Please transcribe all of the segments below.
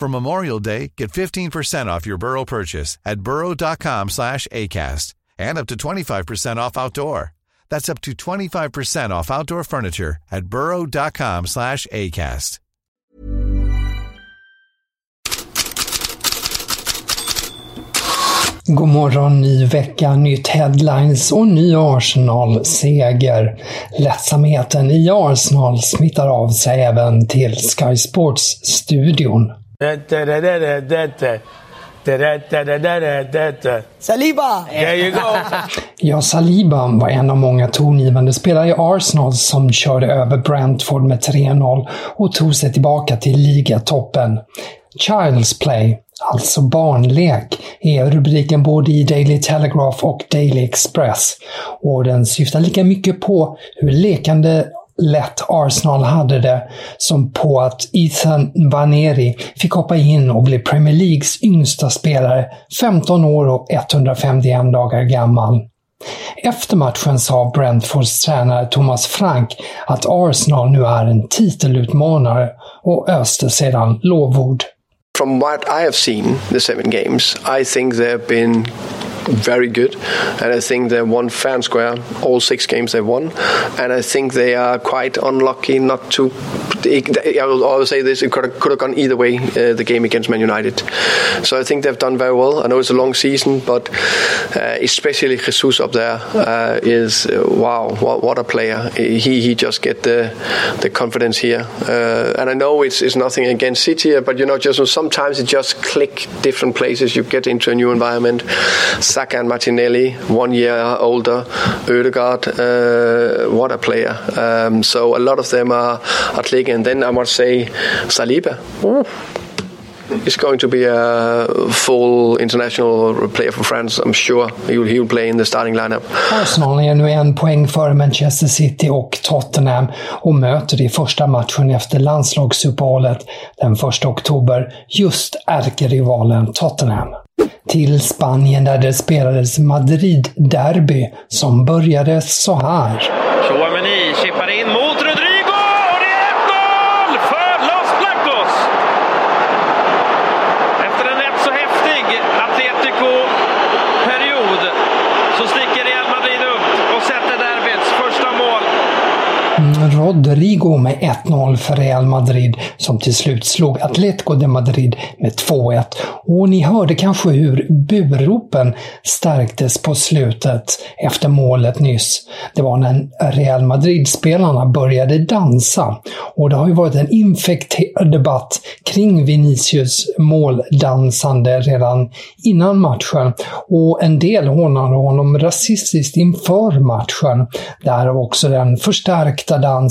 For Memorial Day, get 15% off your Burrow purchase at burrow.com slash ACAST and up to 25% off outdoor. That's up to 25% off outdoor furniture at burrow.com slash ACAST. God morgon, ny vecka, nytt headlines och ny Arsenal-seger. Lättsamheten i Arsenal smittar av sig även till Sky Sports-studion. Saliba! There you go. Ja, Saliba var en av många tongivande spelare i Arsenal som körde över Brentford med 3-0 och tog sig tillbaka till ligatoppen. Child's Play, alltså barnlek, är rubriken både i Daily Telegraph och Daily Express. Och den syftar lika mycket på hur lekande lätt Arsenal hade det som på att Ethan Vaneri fick hoppa in och bli Premier Leagues yngsta spelare, 15 år och 151 dagar gammal. Efter matchen sa Brentfords tränare Thomas Frank att Arsenal nu är en titelutmanare och öste sedan lovord. From what I have seen, the seven games, I think they've been very good, and I think they won and square all six games they won, and I think they are quite unlucky not to. I will always say this: it could have, could have gone either way. Uh, the game against Man United, so I think they've done very well. I know it's a long season, but uh, especially Jesus up there uh, is wow, what, what, a player! He he just get the the confidence here, uh, and I know it's it's nothing against City, but you know, just sometimes it just click different places. You get into a new environment. Saka and Martinelli, one year older. Odegaard, uh, what a player. Um, so a lot of them are, clicking. And then I must say, Saliba. Ooh. He's going to be a full international player for France, I'm sure. He'll, he'll play in the starting lineup. Arsenal är nu en poäng före Manchester City och Tottenham och möter i första matchen efter landslagsuppehållet den 1 oktober just ärkerivalen Tottenham till Spanien där det spelades Madrid-derby som började så här. Chouameni chippar in mot Rodrigo och det är 1-0 för Los Blancos! Efter en rätt så häftig Atletico-period så sticker Real Madrid upp och sätter derbyts första mål. Rodrigo med 1-0 för Real Madrid som till slut slog Atletico de Madrid med 2-1. Och ni hörde kanske hur burropen stärktes på slutet efter målet nyss. Det var när Real Madrid-spelarna började dansa. Och det har ju varit en infekterad debatt kring Vinicius måldansande redan innan matchen. Och en del hånade honom rasistiskt inför matchen. Därav också den förstärkta dansen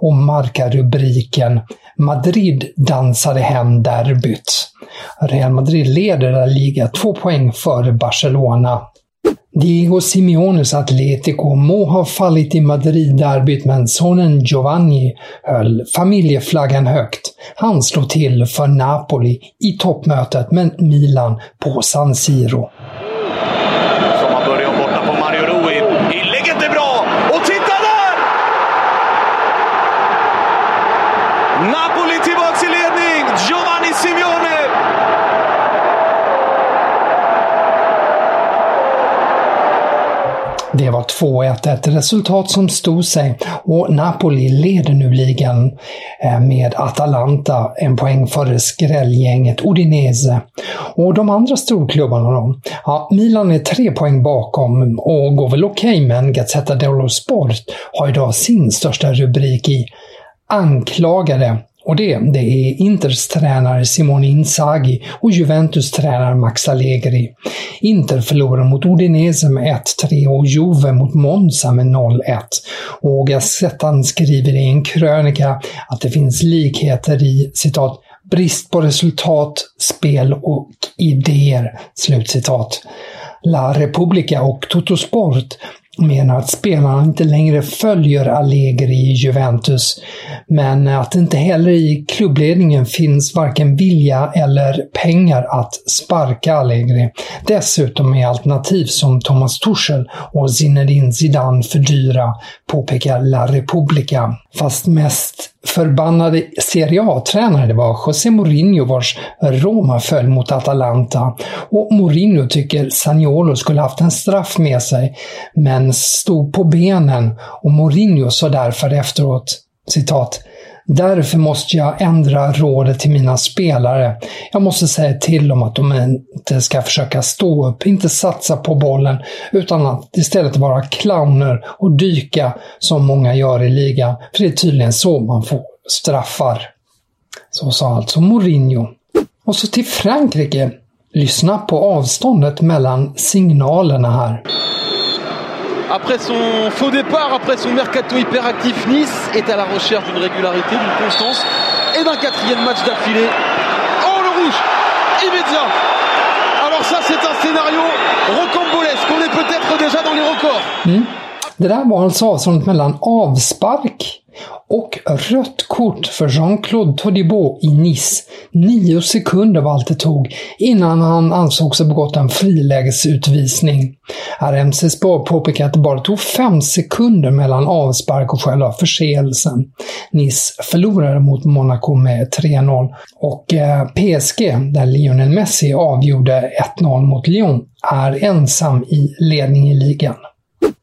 och markarubriken Madrid dansade hem derbyt. Real Madrid leder La Liga två poäng före Barcelona. Diego Simeones Atletico må ha fallit i Madrid-derbyt men sonen Giovanni höll familjeflaggan högt. Han slog till för Napoli i toppmötet med Milan på San Siro. Som har börjat borta på Mario Rui. Inlägget är bra! Och titta där! Napoli tillbaks i ledning! Giovanni Simeone! Det var 2-1, ett resultat som stod sig och Napoli leder nu ligan eh, med Atalanta en poäng före skrällgänget Udinese. Och de andra storklubbarna då? Ja, Milan är tre poäng bakom och går väl okej, okay, men Gazzetta dello Sport har idag sin största rubrik i anklagade och det, det är Inters tränare Simone Inzaghi och Juventus tränare Max Allegri. Inter förlorar mot Udinese med 1-3 och Juve mot Monza med 0-1. Och Gazettan skriver i en krönika att det finns likheter i citat brist på resultat, spel och idéer. Slutcitat. La Repubblica och Totosport menar att spelarna inte längre följer Allegri i Juventus, men att det inte heller i klubbledningen finns varken vilja eller pengar att sparka Allegri. Dessutom är alternativ som Thomas Tuchel och Zinedine Zidane för dyra, påpekar La Repubblica. Fast mest förbannade Serie A-tränare det var José Mourinho vars Roma föll mot Atalanta. Och Mourinho tycker Saniolo skulle haft en straff med sig, men stod på benen och Mourinho sa därför efteråt citat Därför måste jag ändra rådet till mina spelare. Jag måste säga till dem att de inte ska försöka stå upp, inte satsa på bollen, utan att istället vara clowner och dyka som många gör i ligan. För det är tydligen så man får straffar. Så sa alltså Mourinho. Och så till Frankrike. Lyssna på avståndet mellan signalerna här. Après son faux départ, après son mercato hyperactif, Nice est à la recherche d'une régularité, d'une constance et d'un quatrième match d'affilée. Oh le rouge Immédiat Alors ça c'est un scénario rocambolesque, on est peut-être déjà dans les records. Det där var alltså mellan avspark och rött kort för Jean-Claude Todibo i Nice. Nio sekunder var allt det tog innan han ansågs ha begått en frilägesutvisning. RMC Sport påpekar att det bara tog fem sekunder mellan avspark och själva förseelsen. Nice förlorade mot Monaco med 3-0 och eh, PSG, där Lionel Messi avgjorde 1-0 mot Lyon, är ensam i ledning i ligan.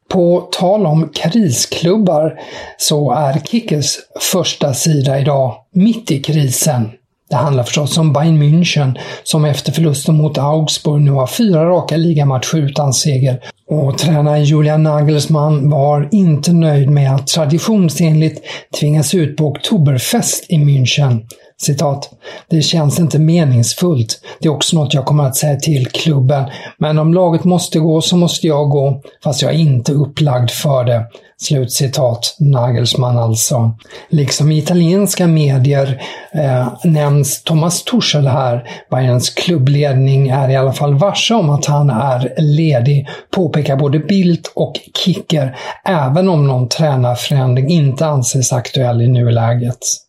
På tal om krisklubbar så är Kickers första sida idag mitt i krisen. Det handlar förstås om Bayern München som efter förlusten mot Augsburg nu har fyra raka ligamatcher utan seger. Och tränare Julian Nagelsmann var inte nöjd med att traditionsenligt tvingas ut på Oktoberfest i München. Citat. Det känns inte meningsfullt. Det är också något jag kommer att säga till klubben. Men om laget måste gå så måste jag gå, fast jag är inte upplagd för det. Slutcitat. Nagelsmann alltså. Liksom i italienska medier eh, nämns Thomas Tuchel här. Bayerns klubbledning är i alla fall varse om att han är ledig, påpekar både Bildt och Kicker, även om någon tränarförändring inte anses aktuell i nuläget.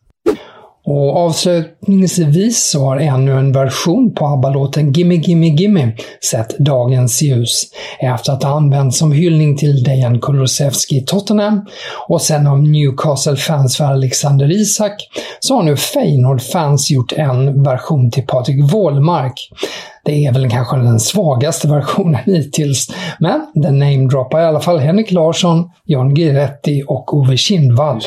Och avslutningsvis så har ännu en version på ABBA-låten Gimme Gimme Gimme sett dagens ljus efter att ha använts som hyllning till Dejan Kulusevski i Tottenham och sen av Newcastle-fans för Alexander Isak så har nu Feyenoord-fans gjort en version till Patrik Wålmark. Det är väl kanske den svagaste versionen hittills, men den namedroppar i alla fall Henrik Larsson, Jan Guidetti och Ove Kindvall.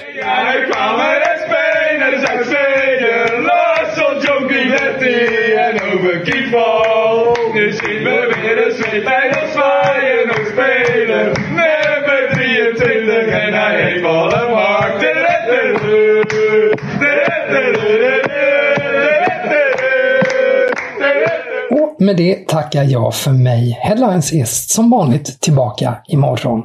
Weer een zweet bij dat zwaaien nog spelen. Nummer 23 en hij heeft al een markt. Och med det tackar jag för mig. Headlines är som vanligt tillbaka imorgon.